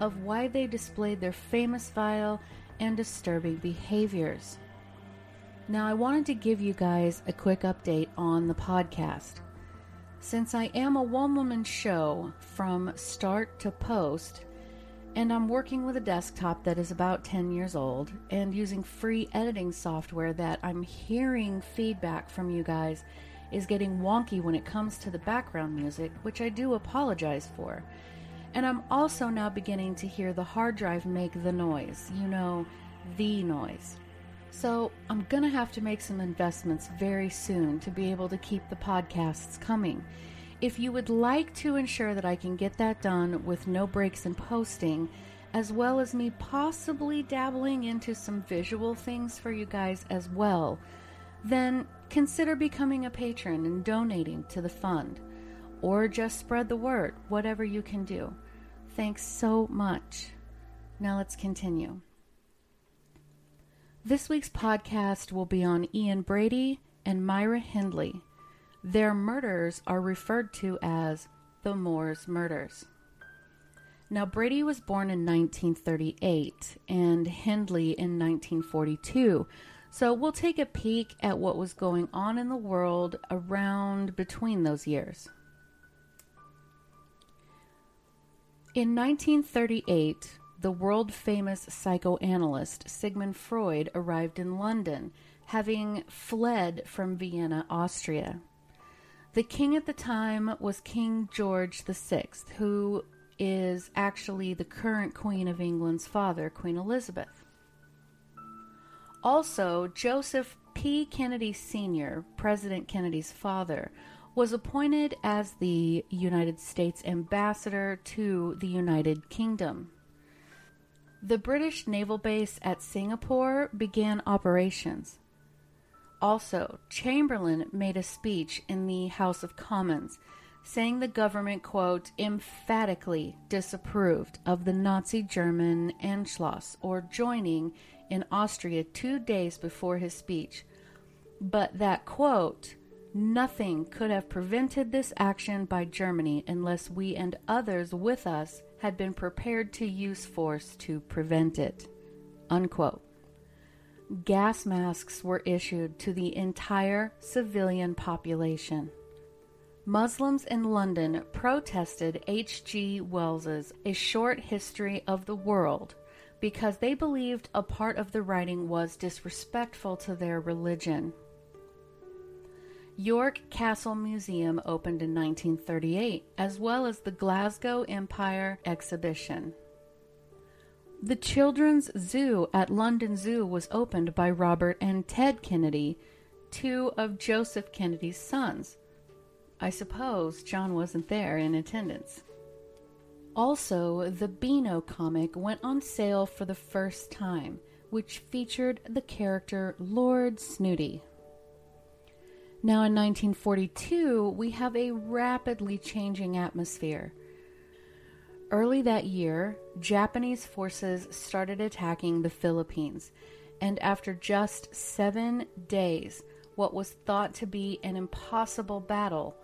of why they displayed their famous, vile, and disturbing behaviors. Now, I wanted to give you guys a quick update on the podcast. Since I am a one woman show from start to post, and I'm working with a desktop that is about 10 years old and using free editing software that I'm hearing feedback from you guys is getting wonky when it comes to the background music, which I do apologize for. And I'm also now beginning to hear the hard drive make the noise, you know, the noise. So I'm going to have to make some investments very soon to be able to keep the podcasts coming. If you would like to ensure that I can get that done with no breaks in posting, as well as me possibly dabbling into some visual things for you guys as well, then consider becoming a patron and donating to the fund. Or just spread the word, whatever you can do. Thanks so much. Now let's continue. This week's podcast will be on Ian Brady and Myra Hindley. Their murders are referred to as the Moors murders. Now, Brady was born in 1938 and Hindley in 1942, so we'll take a peek at what was going on in the world around between those years. In 1938, the world famous psychoanalyst Sigmund Freud arrived in London, having fled from Vienna, Austria. The king at the time was King George VI, who is actually the current Queen of England's father, Queen Elizabeth. Also, Joseph P. Kennedy Sr., President Kennedy's father, was appointed as the United States ambassador to the United Kingdom. The British naval base at Singapore began operations. Also, Chamberlain made a speech in the House of Commons saying the government, quote, emphatically disapproved of the Nazi German Anschluss or joining in Austria two days before his speech, but that, quote, nothing could have prevented this action by Germany unless we and others with us had been prepared to use force to prevent it, unquote gas masks were issued to the entire civilian population. Muslims in London protested H.G. Wells's A Short History of the World because they believed a part of the writing was disrespectful to their religion. York Castle Museum opened in 1938, as well as the Glasgow Empire Exhibition. The Children's Zoo at London Zoo was opened by Robert and Ted Kennedy, two of Joseph Kennedy's sons. I suppose John wasn't there in attendance. Also, the Beano comic went on sale for the first time, which featured the character Lord Snooty. Now, in 1942, we have a rapidly changing atmosphere. Early that year, Japanese forces started attacking the Philippines, and after just seven days, what was thought to be an impossible battle,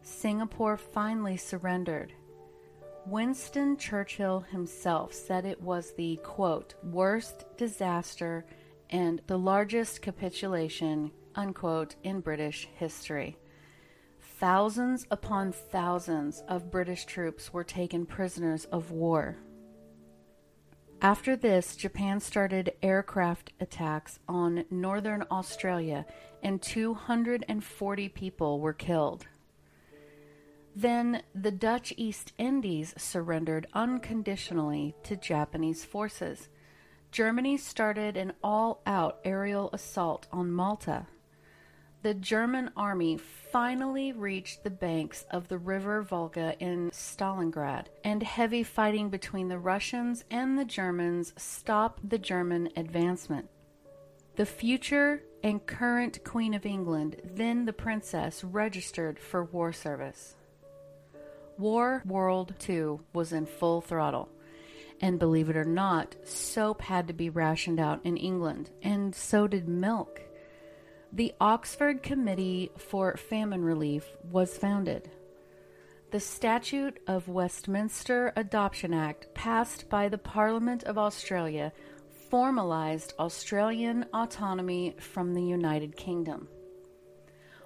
Singapore finally surrendered. Winston Churchill himself said it was the quote, worst disaster and the largest capitulation unquote, in British history. Thousands upon thousands of British troops were taken prisoners of war. After this, Japan started aircraft attacks on northern Australia, and 240 people were killed. Then the Dutch East Indies surrendered unconditionally to Japanese forces. Germany started an all out aerial assault on Malta. The German army finally reached the banks of the river Volga in Stalingrad, and heavy fighting between the Russians and the Germans stopped the German advancement. The future and current Queen of England, then the Princess, registered for war service. War World II was in full throttle. And believe it or not, soap had to be rationed out in England, and so did milk. The Oxford Committee for Famine Relief was founded. The Statute of Westminster Adoption Act, passed by the Parliament of Australia, formalized Australian autonomy from the United Kingdom.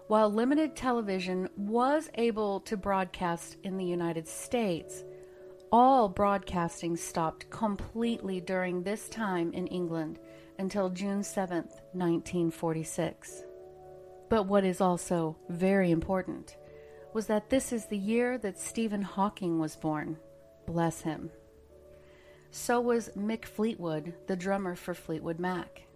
While limited television was able to broadcast in the United States, all broadcasting stopped completely during this time in England until June 7, 1946. But what is also very important was that this is the year that Stephen Hawking was born. Bless him. So was Mick Fleetwood, the drummer for Fleetwood Mac.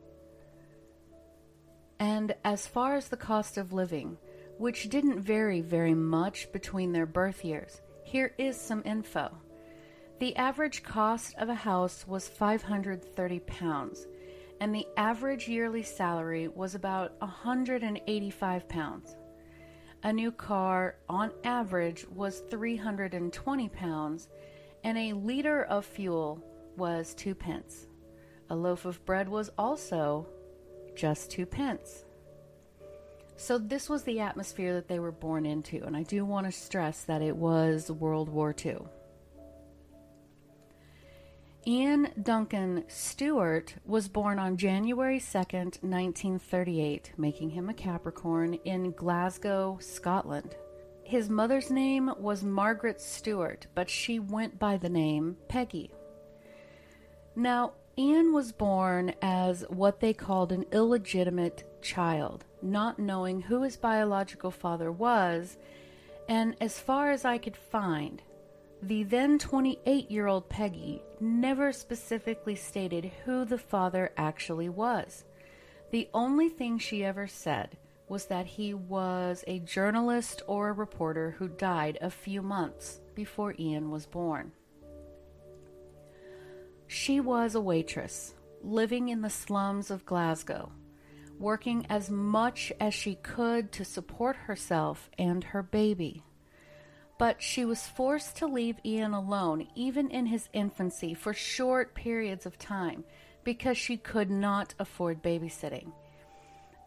And as far as the cost of living, which didn't vary very much between their birth years, here is some info. The average cost of a house was 530 pounds, and the average yearly salary was about 185 pounds. A new car, on average, was 320 pounds, and a liter of fuel was two pence. A loaf of bread was also just two pence. So, this was the atmosphere that they were born into, and I do want to stress that it was World War II. Ian Duncan Stewart was born on January 2nd, 1938, making him a Capricorn in Glasgow, Scotland. His mother's name was Margaret Stewart, but she went by the name Peggy. Now, Ian was born as what they called an illegitimate child, not knowing who his biological father was, and as far as I could find, the then 28 year old Peggy never specifically stated who the father actually was. The only thing she ever said was that he was a journalist or a reporter who died a few months before Ian was born. She was a waitress, living in the slums of Glasgow, working as much as she could to support herself and her baby. But she was forced to leave Ian alone, even in his infancy, for short periods of time because she could not afford babysitting.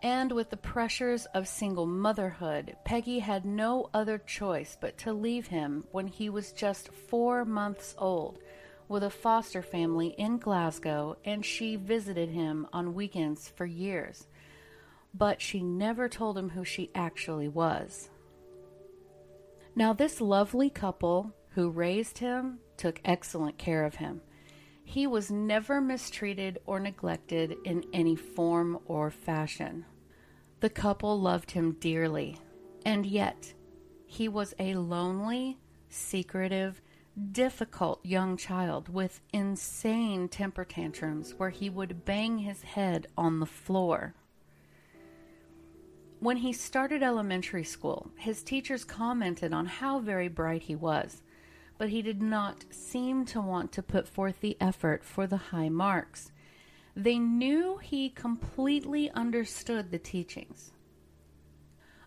And with the pressures of single motherhood, Peggy had no other choice but to leave him when he was just four months old with a foster family in Glasgow, and she visited him on weekends for years. But she never told him who she actually was. Now, this lovely couple who raised him took excellent care of him. He was never mistreated or neglected in any form or fashion. The couple loved him dearly, and yet he was a lonely, secretive, difficult young child with insane temper tantrums where he would bang his head on the floor. When he started elementary school, his teachers commented on how very bright he was, but he did not seem to want to put forth the effort for the high marks. They knew he completely understood the teachings.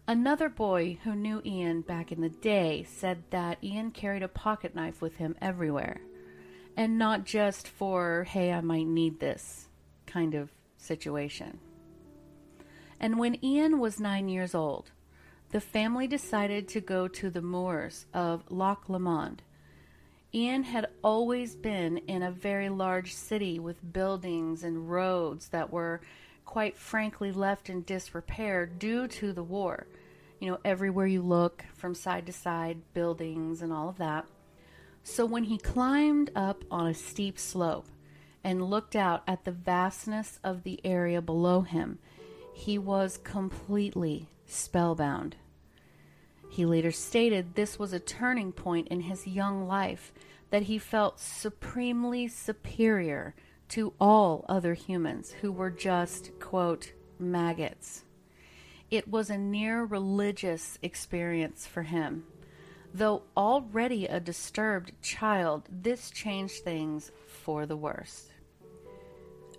Another boy who knew Ian back in the day said that Ian carried a pocket knife with him everywhere, and not just for, hey, I might need this kind of situation. And when Ian was nine years old, the family decided to go to the moors of Loch Lomond. Ian had always been in a very large city with buildings and roads that were, quite frankly, left in disrepair due to the war. You know, everywhere you look, from side to side, buildings and all of that. So when he climbed up on a steep slope and looked out at the vastness of the area below him, he was completely spellbound. He later stated this was a turning point in his young life, that he felt supremely superior to all other humans who were just, quote, maggots. It was a near religious experience for him. Though already a disturbed child, this changed things for the worst.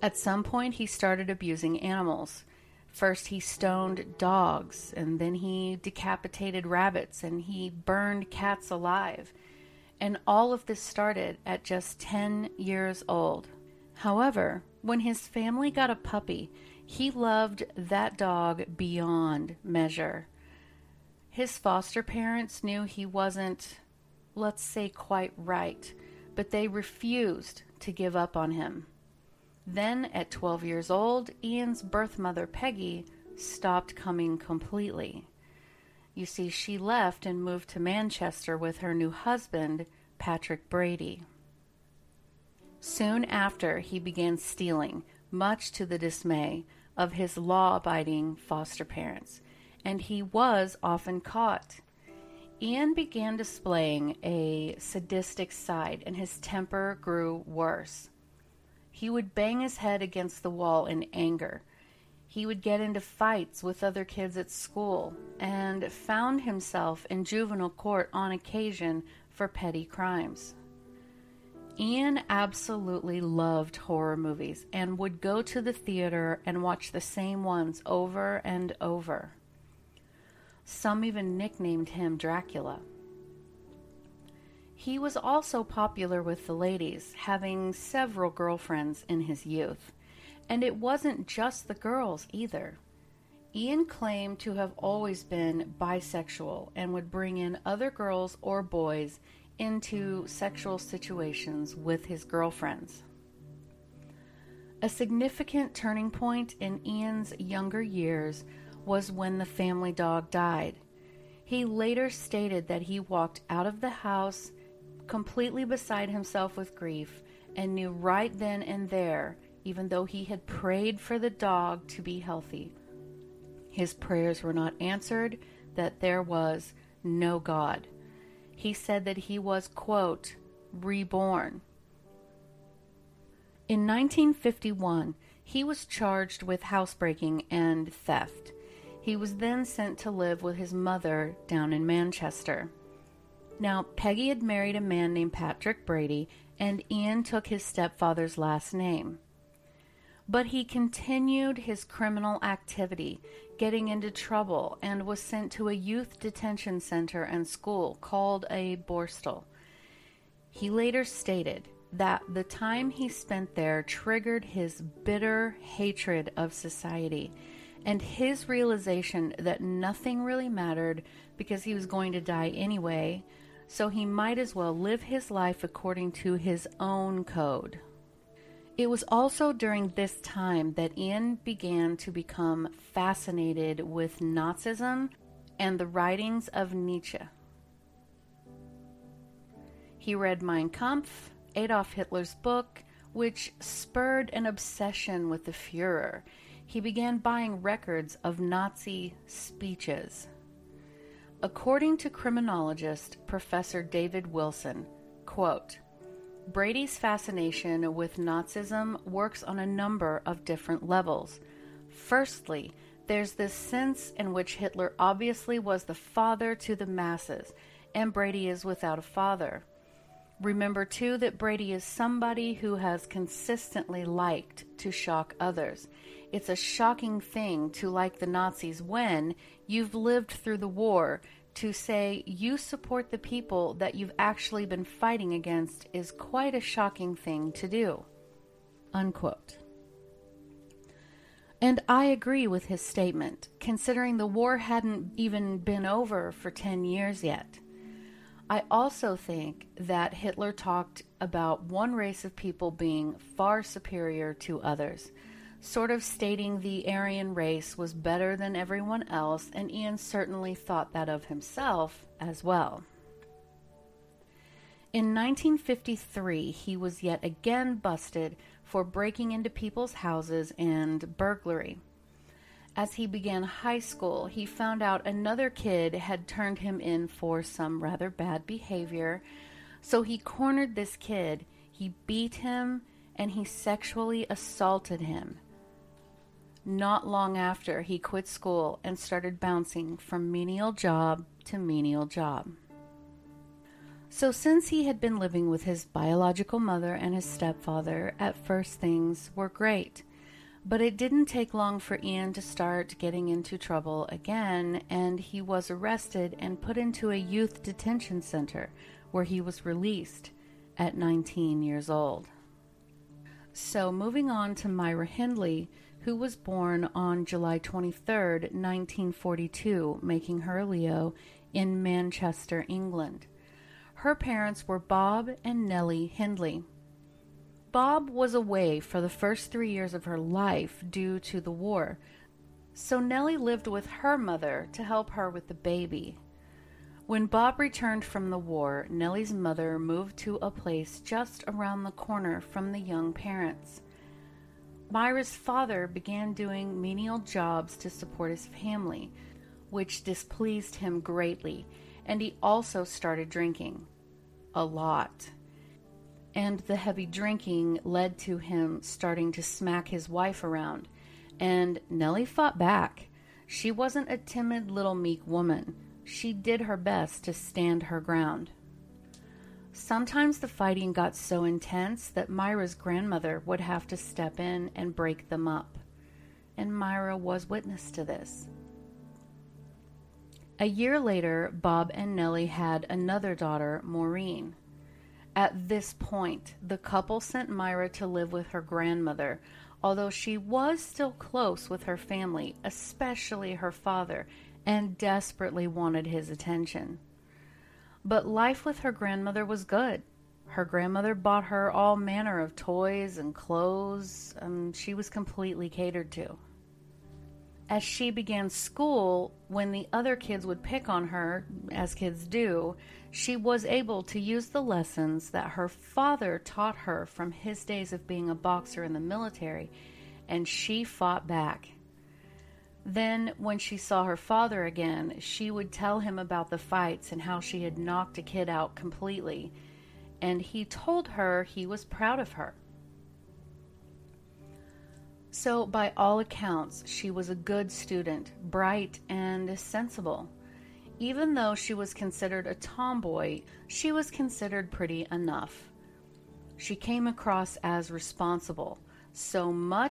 At some point, he started abusing animals. First, he stoned dogs, and then he decapitated rabbits, and he burned cats alive. And all of this started at just 10 years old. However, when his family got a puppy, he loved that dog beyond measure. His foster parents knew he wasn't, let's say, quite right, but they refused to give up on him. Then, at 12 years old, Ian's birth mother, Peggy, stopped coming completely. You see, she left and moved to Manchester with her new husband, Patrick Brady. Soon after, he began stealing, much to the dismay of his law abiding foster parents, and he was often caught. Ian began displaying a sadistic side, and his temper grew worse. He would bang his head against the wall in anger. He would get into fights with other kids at school and found himself in juvenile court on occasion for petty crimes. Ian absolutely loved horror movies and would go to the theater and watch the same ones over and over. Some even nicknamed him Dracula. He was also popular with the ladies, having several girlfriends in his youth. And it wasn't just the girls either. Ian claimed to have always been bisexual and would bring in other girls or boys into sexual situations with his girlfriends. A significant turning point in Ian's younger years was when the family dog died. He later stated that he walked out of the house completely beside himself with grief and knew right then and there, even though he had prayed for the dog to be healthy, his prayers were not answered, that there was no God he said that he was, quote, reborn. In 1951, he was charged with housebreaking and theft. He was then sent to live with his mother down in Manchester. Now, Peggy had married a man named Patrick Brady, and Ian took his stepfather's last name. But he continued his criminal activity, getting into trouble, and was sent to a youth detention center and school called a Borstal. He later stated that the time he spent there triggered his bitter hatred of society and his realization that nothing really mattered because he was going to die anyway, so he might as well live his life according to his own code. It was also during this time that Ian began to become fascinated with Nazism and the writings of Nietzsche. He read Mein Kampf, Adolf Hitler's book, which spurred an obsession with the Fuhrer. He began buying records of Nazi speeches. According to criminologist Professor David Wilson, quote, Brady's fascination with Nazism works on a number of different levels. Firstly, there's this sense in which Hitler obviously was the father to the masses, and Brady is without a father. Remember, too, that Brady is somebody who has consistently liked to shock others. It's a shocking thing to like the Nazis when you've lived through the war to say you support the people that you've actually been fighting against is quite a shocking thing to do. Unquote. And I agree with his statement, considering the war hadn't even been over for 10 years yet. I also think that Hitler talked about one race of people being far superior to others sort of stating the Aryan race was better than everyone else, and Ian certainly thought that of himself as well. In 1953, he was yet again busted for breaking into people's houses and burglary. As he began high school, he found out another kid had turned him in for some rather bad behavior, so he cornered this kid, he beat him, and he sexually assaulted him. Not long after, he quit school and started bouncing from menial job to menial job. So, since he had been living with his biological mother and his stepfather, at first things were great. But it didn't take long for Ian to start getting into trouble again, and he was arrested and put into a youth detention center where he was released at 19 years old. So, moving on to Myra Hindley, who was born on July 23, 1942, making her Leo in Manchester, England. Her parents were Bob and Nellie Hindley. Bob was away for the first three years of her life due to the war, so Nellie lived with her mother to help her with the baby. When Bob returned from the war, Nellie's mother moved to a place just around the corner from the young parents. Myra's father began doing menial jobs to support his family, which displeased him greatly, and he also started drinking a lot. And the heavy drinking led to him starting to smack his wife around. And Nellie fought back. She wasn't a timid little meek woman. She did her best to stand her ground. Sometimes the fighting got so intense that Myra's grandmother would have to step in and break them up. And Myra was witness to this. A year later, Bob and Nellie had another daughter, Maureen. At this point, the couple sent Myra to live with her grandmother, although she was still close with her family, especially her father, and desperately wanted his attention. But life with her grandmother was good. Her grandmother bought her all manner of toys and clothes, and she was completely catered to as she began school, when the other kids would pick on her, as kids do, she was able to use the lessons that her father taught her from his days of being a boxer in the military, and she fought back. Then, when she saw her father again, she would tell him about the fights and how she had knocked a kid out completely, and he told her he was proud of her. So, by all accounts, she was a good student, bright and sensible. Even though she was considered a tomboy, she was considered pretty enough. She came across as responsible, so much.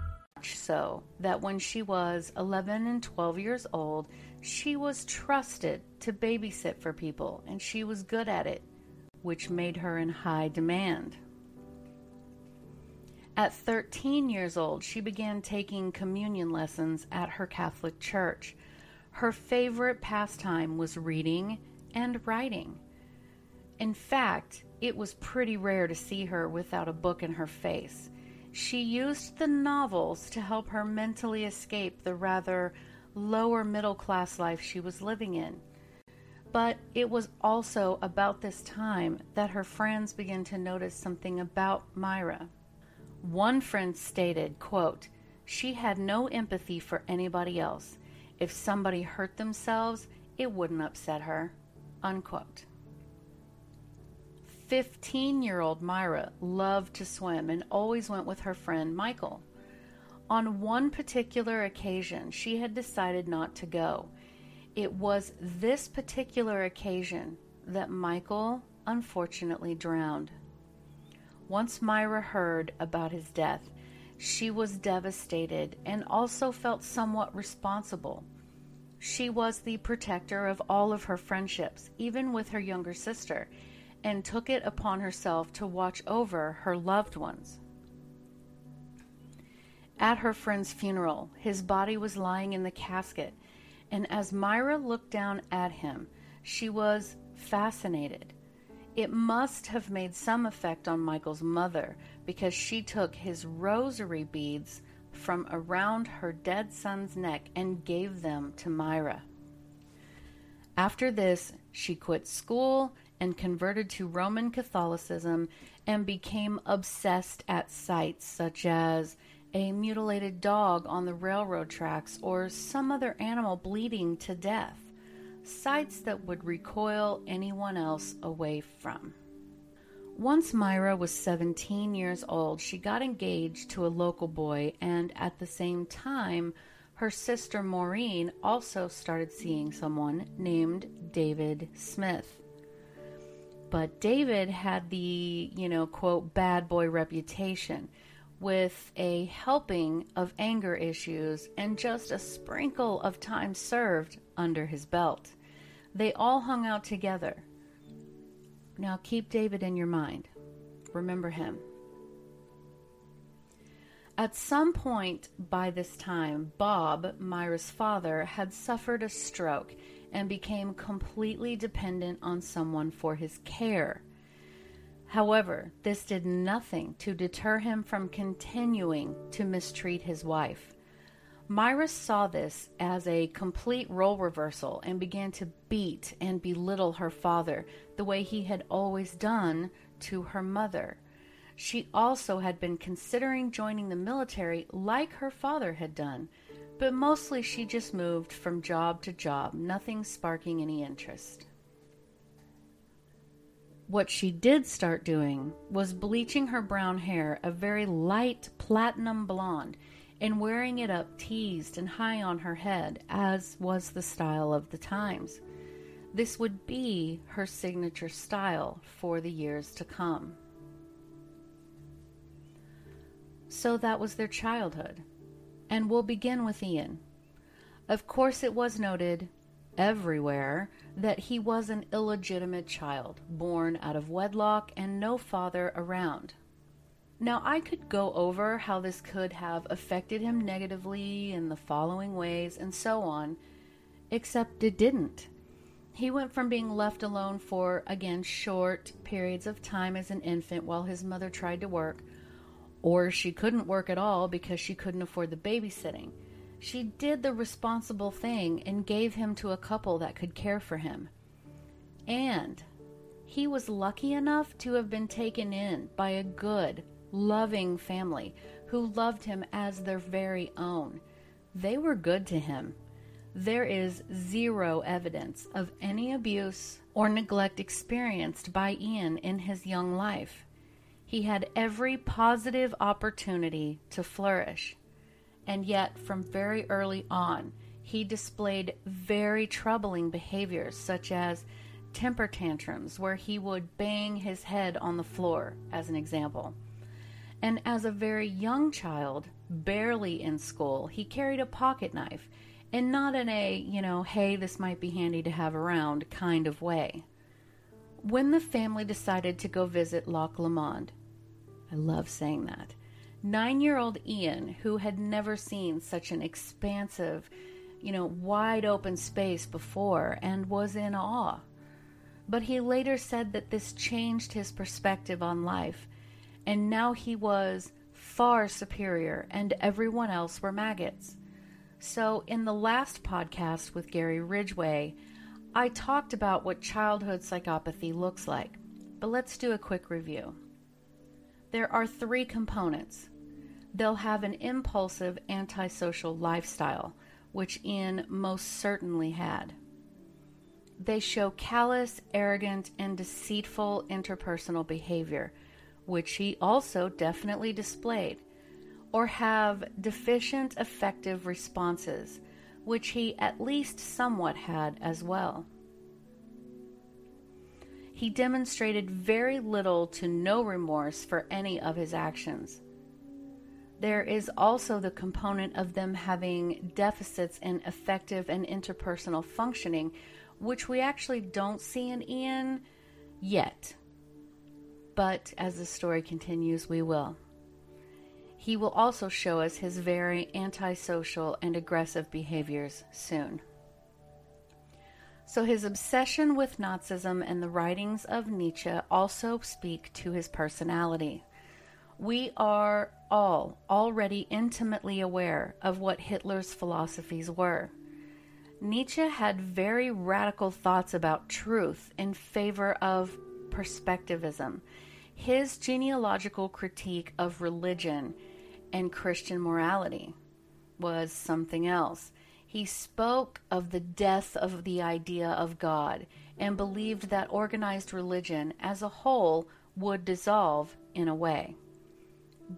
so that when she was 11 and 12 years old, she was trusted to babysit for people and she was good at it, which made her in high demand. At 13 years old, she began taking communion lessons at her Catholic church. Her favorite pastime was reading and writing. In fact, it was pretty rare to see her without a book in her face. She used the novels to help her mentally escape the rather lower middle class life she was living in. But it was also about this time that her friends began to notice something about Myra. One friend stated, quote, she had no empathy for anybody else. If somebody hurt themselves, it wouldn't upset her. Unquote. 15 year old Myra loved to swim and always went with her friend Michael. On one particular occasion, she had decided not to go. It was this particular occasion that Michael unfortunately drowned. Once Myra heard about his death, she was devastated and also felt somewhat responsible. She was the protector of all of her friendships, even with her younger sister, and took it upon herself to watch over her loved ones. At her friend's funeral, his body was lying in the casket, and as Myra looked down at him, she was fascinated. It must have made some effect on Michael's mother because she took his rosary beads from around her dead son's neck and gave them to Myra. After this, she quit school and converted to Roman Catholicism and became obsessed at sights such as a mutilated dog on the railroad tracks or some other animal bleeding to death, sights that would recoil anyone else away from. Once Myra was 17 years old, she got engaged to a local boy, and at the same time, her sister Maureen also started seeing someone named David Smith. But David had the, you know, quote, bad boy reputation with a helping of anger issues and just a sprinkle of time served under his belt. They all hung out together. Now keep David in your mind. Remember him. At some point by this time, Bob, Myra's father, had suffered a stroke and became completely dependent on someone for his care. However, this did nothing to deter him from continuing to mistreat his wife. Myra saw this as a complete role reversal and began to beat and belittle her father the way he had always done to her mother. She also had been considering joining the military like her father had done, but mostly she just moved from job to job, nothing sparking any interest. What she did start doing was bleaching her brown hair a very light platinum blonde and wearing it up teased and high on her head, as was the style of the times. This would be her signature style for the years to come. So that was their childhood. And we'll begin with Ian. Of course, it was noted everywhere that he was an illegitimate child, born out of wedlock and no father around. Now, I could go over how this could have affected him negatively in the following ways and so on, except it didn't. He went from being left alone for, again, short periods of time as an infant while his mother tried to work, or she couldn't work at all because she couldn't afford the babysitting she did the responsible thing and gave him to a couple that could care for him. And he was lucky enough to have been taken in by a good, loving family who loved him as their very own. They were good to him. There is zero evidence of any abuse or neglect experienced by Ian in his young life. He had every positive opportunity to flourish and yet from very early on, he displayed very troubling behaviors such as temper tantrums, where he would bang his head on the floor, as an example. And as a very young child, barely in school, he carried a pocket knife, and not in a, you know, hey, this might be handy to have around kind of way. When the family decided to go visit Loch Lomond, I love saying that, Nine year old Ian, who had never seen such an expansive, you know, wide open space before and was in awe. But he later said that this changed his perspective on life, and now he was far superior and everyone else were maggots. So, in the last podcast with Gary Ridgway, I talked about what childhood psychopathy looks like, but let's do a quick review. There are three components they'll have an impulsive antisocial lifestyle, which Ian most certainly had. They show callous, arrogant, and deceitful interpersonal behavior, which he also definitely displayed, or have deficient affective responses, which he at least somewhat had as well. He demonstrated very little to no remorse for any of his actions there is also the component of them having deficits in affective and interpersonal functioning, which we actually don't see in Ian yet. but as the story continues, we will. He will also show us his very antisocial and aggressive behaviors soon. So, his obsession with Nazism and the writings of Nietzsche also speak to his personality. We are all already intimately aware of what Hitler's philosophies were. Nietzsche had very radical thoughts about truth in favor of perspectivism. His genealogical critique of religion and Christian morality was something else. He spoke of the death of the idea of God and believed that organized religion as a whole would dissolve in a way.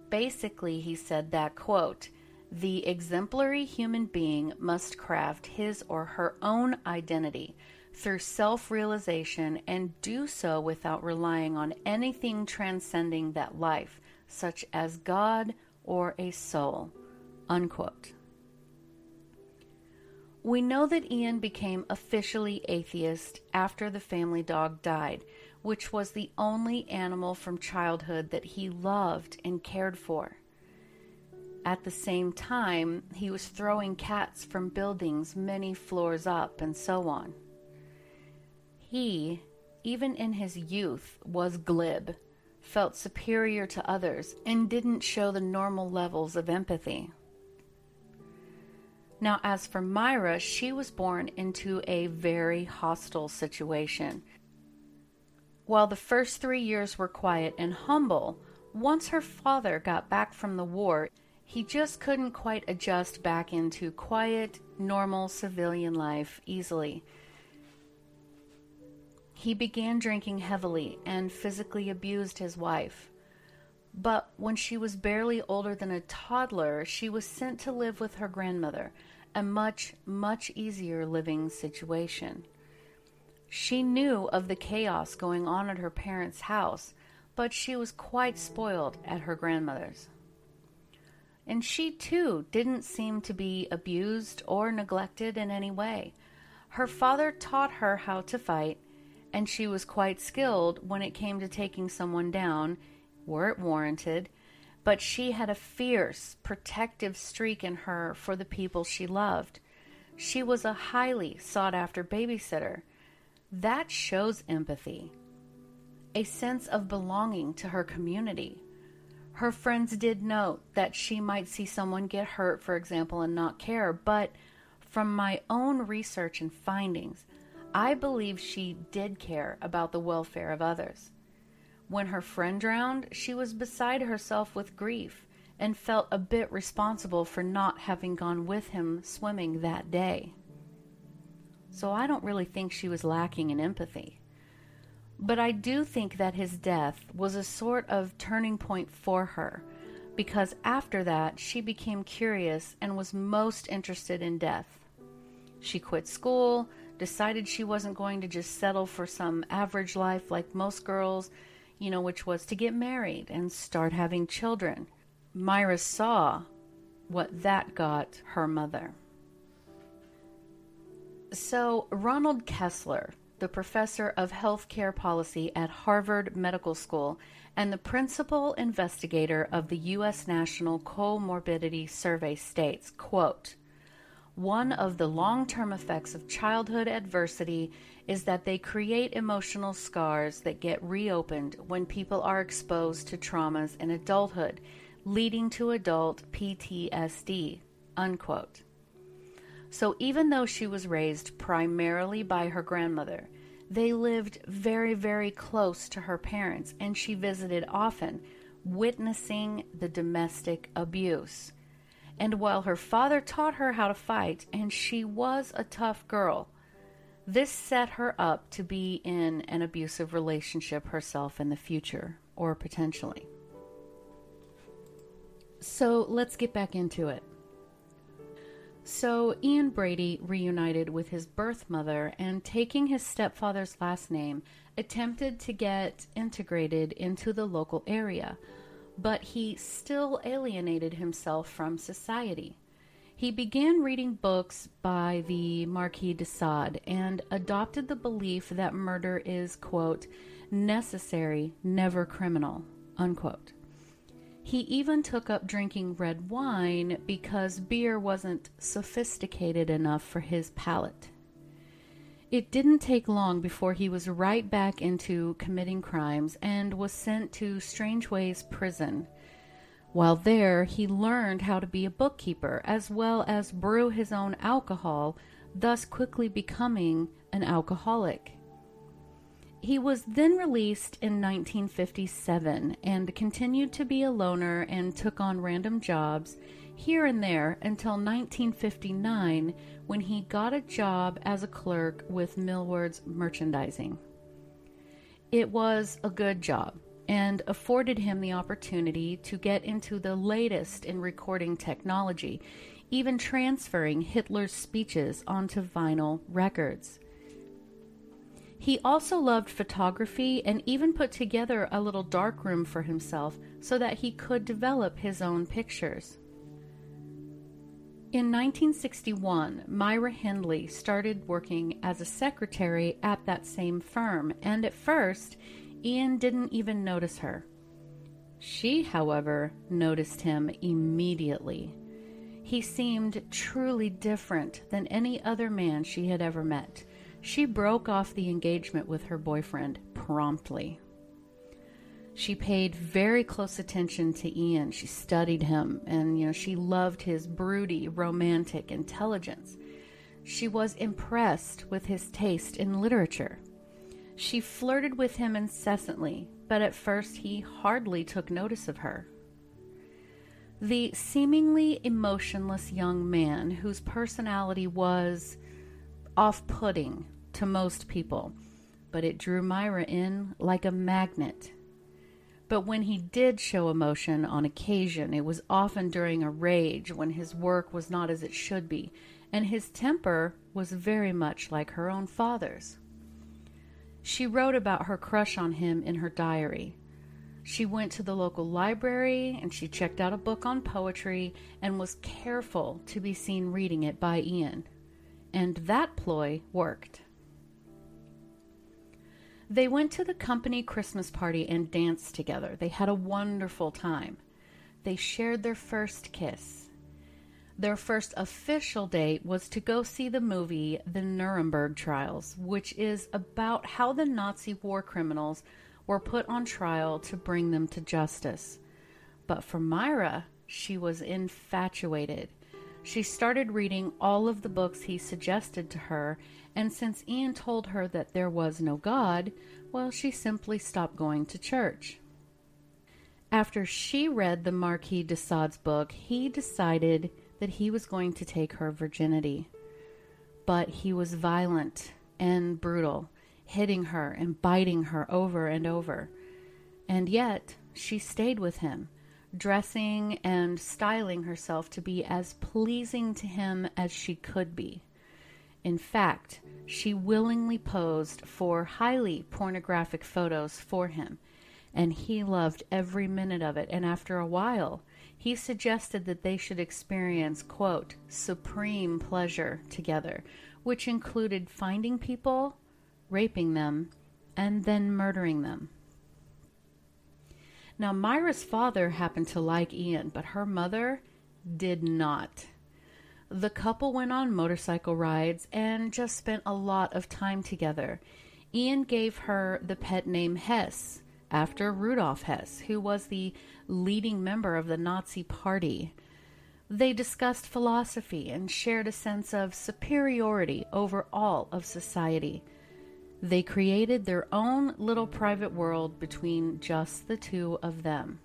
Basically, he said that, quote, the exemplary human being must craft his or her own identity through self realization and do so without relying on anything transcending that life, such as God or a soul. Unquote. We know that Ian became officially atheist after the family dog died, which was the only animal from childhood that he loved and cared for. At the same time, he was throwing cats from buildings many floors up and so on. He, even in his youth, was glib, felt superior to others, and didn't show the normal levels of empathy. Now, as for Myra, she was born into a very hostile situation. While the first three years were quiet and humble, once her father got back from the war, he just couldn't quite adjust back into quiet, normal civilian life easily. He began drinking heavily and physically abused his wife. But when she was barely older than a toddler, she was sent to live with her grandmother, a much, much easier living situation. She knew of the chaos going on at her parents' house, but she was quite spoiled at her grandmother's. And she too didn't seem to be abused or neglected in any way. Her father taught her how to fight, and she was quite skilled when it came to taking someone down, were it warranted, but she had a fierce, protective streak in her for the people she loved. She was a highly sought after babysitter. That shows empathy, a sense of belonging to her community. Her friends did note that she might see someone get hurt, for example, and not care, but from my own research and findings, I believe she did care about the welfare of others. When her friend drowned, she was beside herself with grief and felt a bit responsible for not having gone with him swimming that day. So I don't really think she was lacking in empathy. But I do think that his death was a sort of turning point for her, because after that she became curious and was most interested in death. She quit school, decided she wasn't going to just settle for some average life like most girls, you know, which was to get married and start having children. Myra saw what that got her mother. So, Ronald Kessler, the professor of healthcare policy at Harvard Medical School and the principal investigator of the U.S. National Comorbidity Survey, states, quote, one of the long term effects of childhood adversity is that they create emotional scars that get reopened when people are exposed to traumas in adulthood, leading to adult PTSD. Unquote. So, even though she was raised primarily by her grandmother, they lived very, very close to her parents, and she visited often, witnessing the domestic abuse. And while her father taught her how to fight, and she was a tough girl, this set her up to be in an abusive relationship herself in the future, or potentially. So let's get back into it. So, Ian Brady reunited with his birth mother and, taking his stepfather's last name, attempted to get integrated into the local area but he still alienated himself from society. He began reading books by the Marquis de Sade and adopted the belief that murder is, quote, necessary, never criminal. Unquote. He even took up drinking red wine because beer wasn't sophisticated enough for his palate. It didn't take long before he was right back into committing crimes and was sent to Strangeways prison. While there, he learned how to be a bookkeeper as well as brew his own alcohol, thus quickly becoming an alcoholic. He was then released in 1957 and continued to be a loner and took on random jobs here and there until 1959 when he got a job as a clerk with Millward's Merchandising. It was a good job and afforded him the opportunity to get into the latest in recording technology, even transferring Hitler's speeches onto vinyl records. He also loved photography and even put together a little darkroom for himself so that he could develop his own pictures. In 1961, Myra Hindley started working as a secretary at that same firm, and at first, Ian didn't even notice her. She, however, noticed him immediately. He seemed truly different than any other man she had ever met. She broke off the engagement with her boyfriend promptly. She paid very close attention to Ian. She studied him and you know she loved his broody, romantic intelligence. She was impressed with his taste in literature. She flirted with him incessantly, but at first he hardly took notice of her. The seemingly emotionless young man whose personality was off putting to most people, but it drew Myra in like a magnet. But when he did show emotion on occasion, it was often during a rage when his work was not as it should be, and his temper was very much like her own father's. She wrote about her crush on him in her diary. She went to the local library and she checked out a book on poetry and was careful to be seen reading it by Ian. And that ploy worked. They went to the company Christmas party and danced together. They had a wonderful time. They shared their first kiss. Their first official date was to go see the movie The Nuremberg Trials, which is about how the Nazi war criminals were put on trial to bring them to justice. But for Myra, she was infatuated. She started reading all of the books he suggested to her, and since Ian told her that there was no God, well, she simply stopped going to church. After she read the Marquis de Sade's book, he decided that he was going to take her virginity. But he was violent and brutal, hitting her and biting her over and over. And yet, she stayed with him, dressing and styling herself to be as pleasing to him as she could be. In fact, she willingly posed for highly pornographic photos for him, and he loved every minute of it. And after a while, he suggested that they should experience, quote, supreme pleasure together, which included finding people, raping them, and then murdering them. Now, Myra's father happened to like Ian, but her mother did not. The couple went on motorcycle rides and just spent a lot of time together. Ian gave her the pet name Hess, after Rudolf Hess, who was the leading member of the Nazi Party. They discussed philosophy and shared a sense of superiority over all of society. They created their own little private world between just the two of them.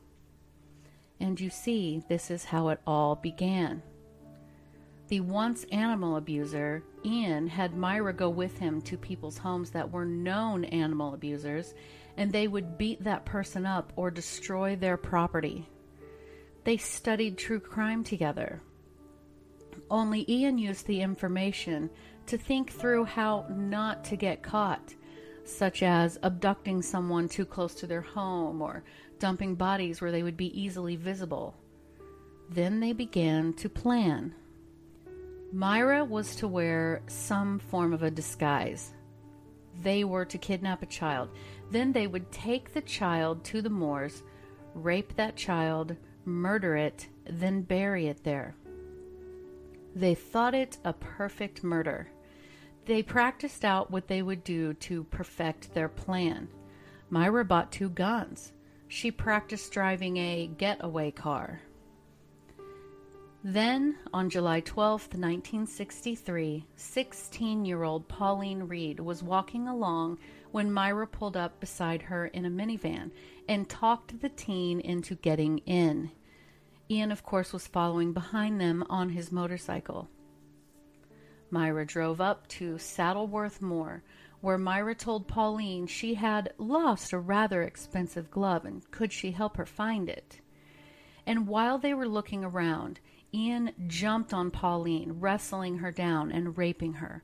And you see, this is how it all began. The once animal abuser, Ian, had Myra go with him to people's homes that were known animal abusers and they would beat that person up or destroy their property. They studied true crime together. Only Ian used the information to think through how not to get caught, such as abducting someone too close to their home or dumping bodies where they would be easily visible. Then they began to plan. Myra was to wear some form of a disguise. They were to kidnap a child. Then they would take the child to the moors, rape that child, murder it, then bury it there. They thought it a perfect murder. They practiced out what they would do to perfect their plan. Myra bought two guns. She practiced driving a getaway car. Then, on July 12, 1963, 16 year old Pauline Reade was walking along when Myra pulled up beside her in a minivan and talked the teen into getting in. Ian, of course, was following behind them on his motorcycle. Myra drove up to Saddleworth Moor, where Myra told Pauline she had lost a rather expensive glove and could she help her find it. And while they were looking around, Ian jumped on Pauline, wrestling her down and raping her.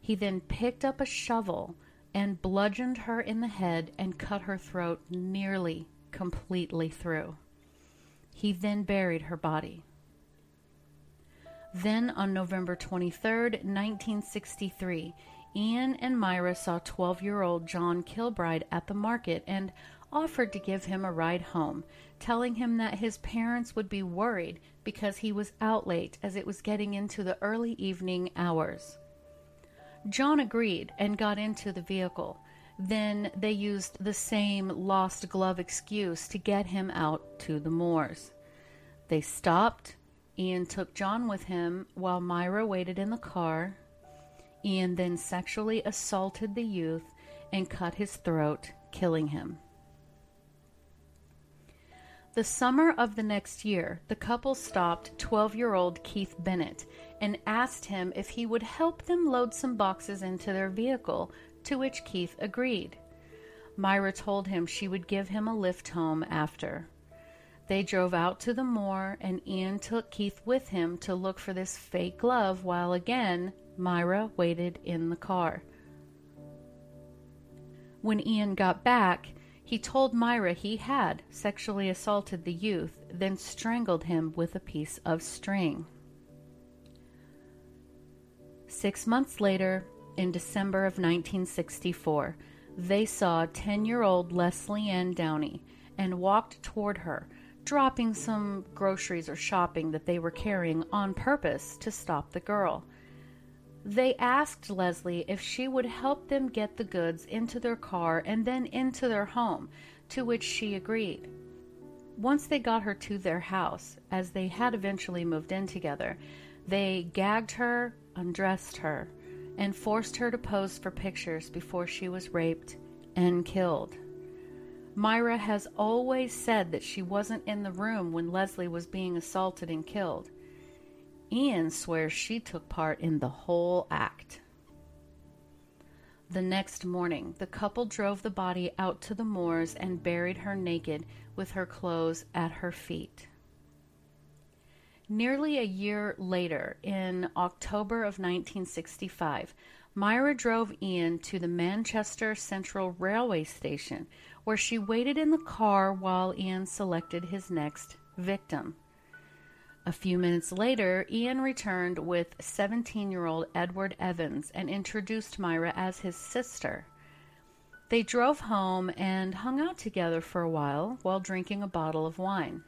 He then picked up a shovel and bludgeoned her in the head and cut her throat nearly completely through. He then buried her body. Then, on November 23, 1963, Ian and Myra saw 12 year old John Kilbride at the market and offered to give him a ride home, telling him that his parents would be worried because he was out late as it was getting into the early evening hours. John agreed and got into the vehicle. Then they used the same lost glove excuse to get him out to the moors. They stopped. Ian took John with him while Myra waited in the car. Ian then sexually assaulted the youth and cut his throat, killing him. The summer of the next year, the couple stopped 12 year old Keith Bennett and asked him if he would help them load some boxes into their vehicle, to which Keith agreed. Myra told him she would give him a lift home after. They drove out to the moor, and Ian took Keith with him to look for this fake glove while again Myra waited in the car. When Ian got back, he told Myra he had sexually assaulted the youth, then strangled him with a piece of string. Six months later, in December of 1964, they saw 10 year old Lesley Ann Downey and walked toward her, dropping some groceries or shopping that they were carrying on purpose to stop the girl. They asked Lesley if she would help them get the goods into their car and then into their home, to which she agreed. Once they got her to their house, as they had eventually moved in together, they gagged her, undressed her, and forced her to pose for pictures before she was raped and killed. Myra has always said that she wasn't in the room when Lesley was being assaulted and killed. Ian swears she took part in the whole act. The next morning, the couple drove the body out to the moors and buried her naked with her clothes at her feet. Nearly a year later, in October of 1965, Myra drove Ian to the Manchester Central Railway Station, where she waited in the car while Ian selected his next victim. A few minutes later, Ian returned with 17 year old Edward Evans and introduced Myra as his sister. They drove home and hung out together for a while while drinking a bottle of wine.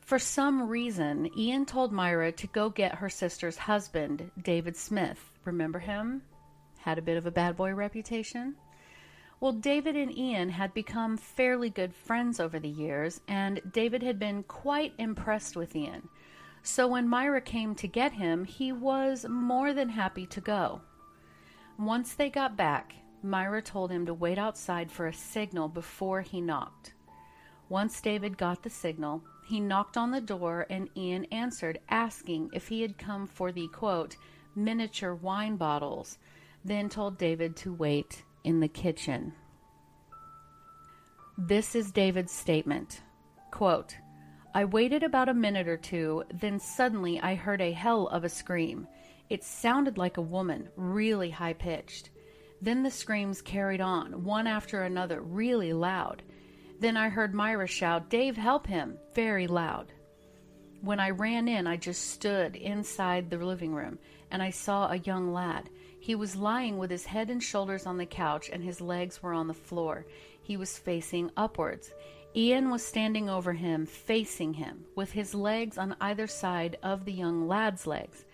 For some reason, Ian told Myra to go get her sister's husband, David Smith. Remember him? Had a bit of a bad boy reputation? Well, David and Ian had become fairly good friends over the years, and David had been quite impressed with Ian. So when Myra came to get him, he was more than happy to go. Once they got back, Myra told him to wait outside for a signal before he knocked. Once David got the signal, he knocked on the door and Ian answered, asking if he had come for the quote, miniature wine bottles, then told David to wait in the kitchen. This is David's statement. Quote, I waited about a minute or two, then suddenly I heard a hell of a scream. It sounded like a woman, really high pitched. Then the screams carried on, one after another, really loud. Then I heard Myra shout, Dave, help him, very loud. When I ran in, I just stood inside the living room and I saw a young lad. He was lying with his head and shoulders on the couch and his legs were on the floor. He was facing upwards. Ian was standing over him, facing him, with his legs on either side of the young lad's legs.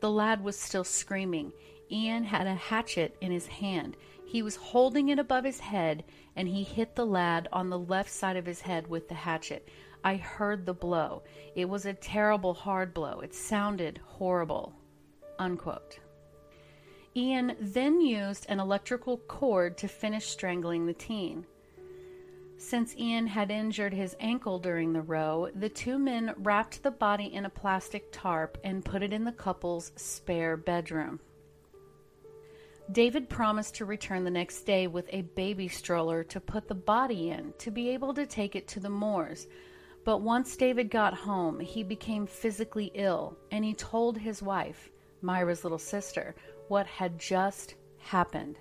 The lad was still screaming. Ian had a hatchet in his hand. He was holding it above his head, and he hit the lad on the left side of his head with the hatchet. I heard the blow. It was a terrible hard blow. It sounded horrible. Unquote. Ian then used an electrical cord to finish strangling the teen. Since Ian had injured his ankle during the row, the two men wrapped the body in a plastic tarp and put it in the couple's spare bedroom. David promised to return the next day with a baby stroller to put the body in to be able to take it to the moors. But once David got home, he became physically ill and he told his wife, Myra's little sister, what had just happened.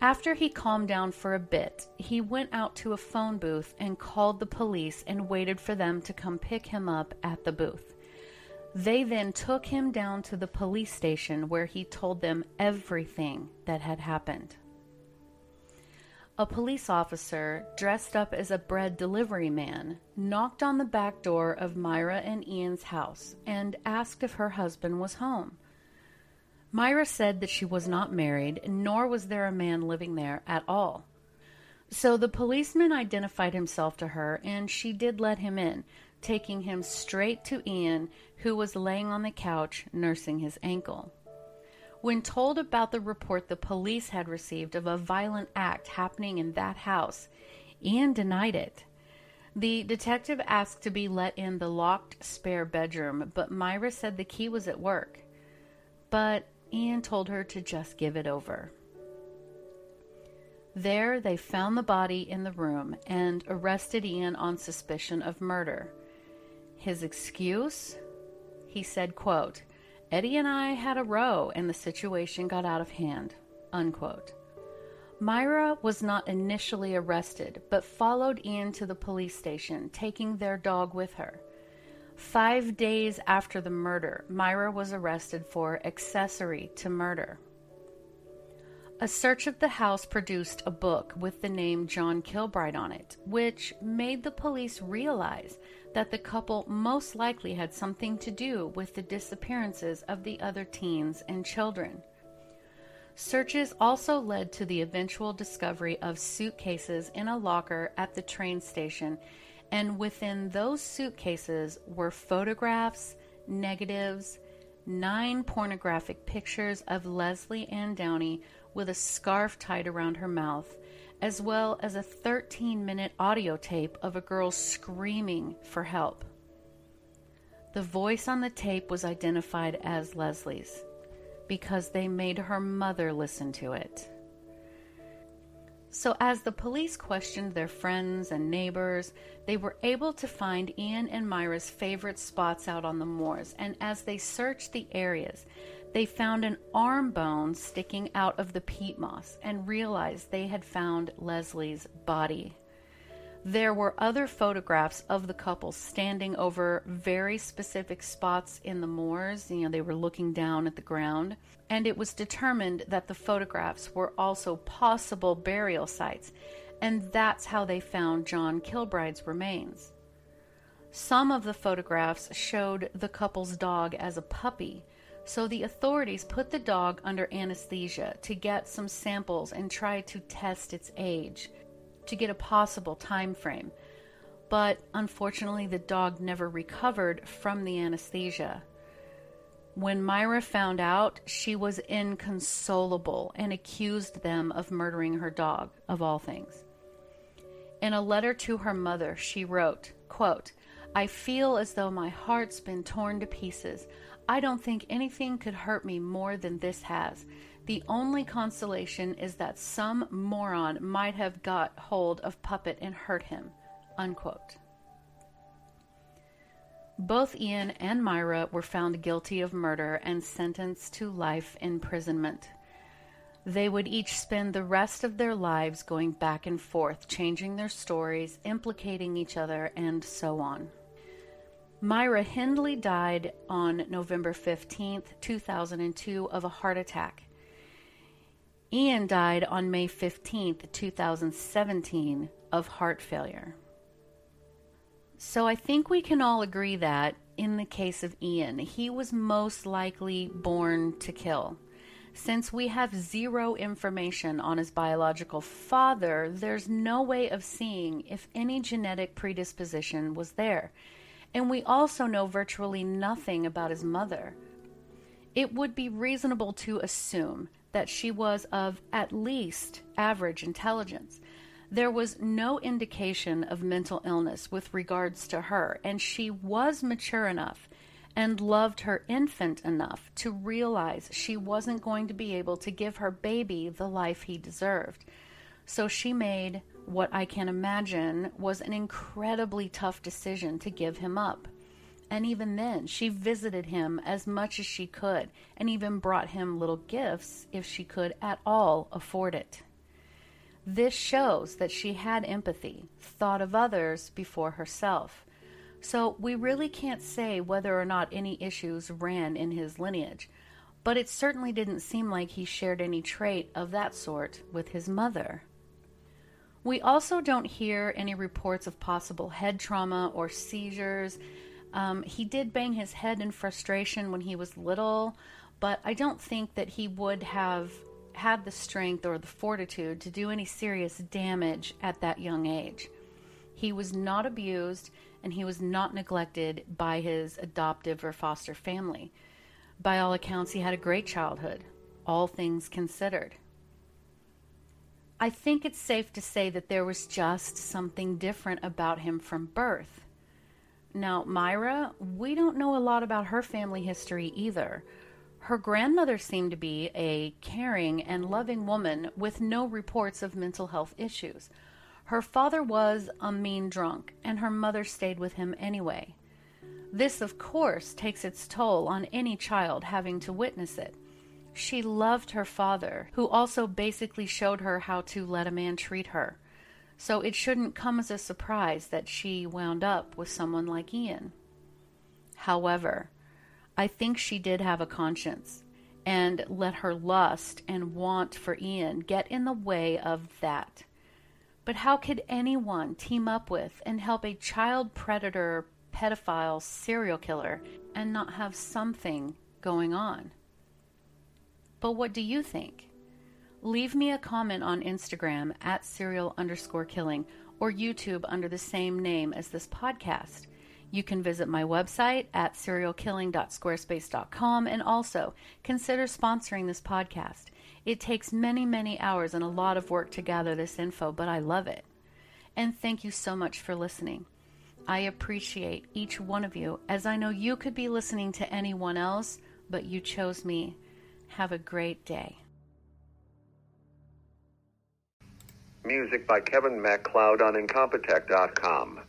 After he calmed down for a bit, he went out to a phone booth and called the police and waited for them to come pick him up at the booth. They then took him down to the police station where he told them everything that had happened. A police officer, dressed up as a bread delivery man, knocked on the back door of Myra and Ian's house and asked if her husband was home. Myra said that she was not married, nor was there a man living there at all. So the policeman identified himself to her, and she did let him in, taking him straight to Ian, who was laying on the couch nursing his ankle. When told about the report the police had received of a violent act happening in that house, Ian denied it. The detective asked to be let in the locked spare bedroom, but Myra said the key was at work. But Ian told her to just give it over. There, they found the body in the room and arrested Ian on suspicion of murder. His excuse? He said, quote, Eddie and I had a row and the situation got out of hand. Unquote. Myra was not initially arrested, but followed Ian to the police station, taking their dog with her. Five days after the murder, Myra was arrested for accessory to murder. A search of the house produced a book with the name John Kilbride on it, which made the police realize that the couple most likely had something to do with the disappearances of the other teens and children. Searches also led to the eventual discovery of suitcases in a locker at the train station, and within those suitcases were photographs, negatives, nine pornographic pictures of Lesley Ann Downey with a scarf tied around her mouth, as well as a 13 minute audio tape of a girl screaming for help. The voice on the tape was identified as Lesley's because they made her mother listen to it. So, as the police questioned their friends and neighbors, they were able to find Ian and Myra's favorite spots out on the moors, and as they searched the areas, they found an arm bone sticking out of the peat moss and realized they had found Lesley's body. There were other photographs of the couple standing over very specific spots in the moors. You know, they were looking down at the ground. And it was determined that the photographs were also possible burial sites. And that's how they found John Kilbride's remains. Some of the photographs showed the couple's dog as a puppy, so the authorities put the dog under anesthesia to get some samples and try to test its age to get a possible time frame. But unfortunately, the dog never recovered from the anesthesia. When Myra found out, she was inconsolable and accused them of murdering her dog, of all things. In a letter to her mother, she wrote, quote, I feel as though my heart's been torn to pieces. I don't think anything could hurt me more than this has. The only consolation is that some moron might have got hold of Puppet and hurt him. Unquote. Both Ian and Myra were found guilty of murder and sentenced to life imprisonment. They would each spend the rest of their lives going back and forth, changing their stories, implicating each other, and so on. Myra Hindley died on November 15, 2002, of a heart attack. Ian died on May 15th, 2017, of heart failure. So I think we can all agree that, in the case of Ian, he was most likely born to kill. Since we have zero information on his biological father, there's no way of seeing if any genetic predisposition was there. And we also know virtually nothing about his mother. It would be reasonable to assume that she was of at least average intelligence. There was no indication of mental illness with regards to her, and she was mature enough and loved her infant enough to realize she wasn't going to be able to give her baby the life he deserved. So she made what I can imagine was an incredibly tough decision to give him up. And even then, she visited him as much as she could and even brought him little gifts if she could at all afford it. This shows that she had empathy, thought of others before herself. So we really can't say whether or not any issues ran in his lineage, but it certainly didn't seem like he shared any trait of that sort with his mother. We also don't hear any reports of possible head trauma or seizures. Um, he did bang his head in frustration when he was little, but I don't think that he would have had the strength or the fortitude to do any serious damage at that young age. He was not abused and he was not neglected by his adoptive or foster family. By all accounts, he had a great childhood, all things considered. I think it's safe to say that there was just something different about him from birth. Now, Myra, we don't know a lot about her family history either. Her grandmother seemed to be a caring and loving woman with no reports of mental health issues. Her father was a mean drunk, and her mother stayed with him anyway. This, of course, takes its toll on any child having to witness it. She loved her father, who also basically showed her how to let a man treat her. So it shouldn't come as a surprise that she wound up with someone like Ian. However, I think she did have a conscience and let her lust and want for Ian get in the way of that. But how could anyone team up with and help a child predator, pedophile, serial killer and not have something going on? But what do you think? Leave me a comment on Instagram at serial underscore killing or YouTube under the same name as this podcast. You can visit my website at serialkilling.squarespace.com and also consider sponsoring this podcast. It takes many, many hours and a lot of work to gather this info, but I love it. And thank you so much for listening. I appreciate each one of you, as I know you could be listening to anyone else, but you chose me. Have a great day. Music by Kevin MacLeod on Incompetech.com.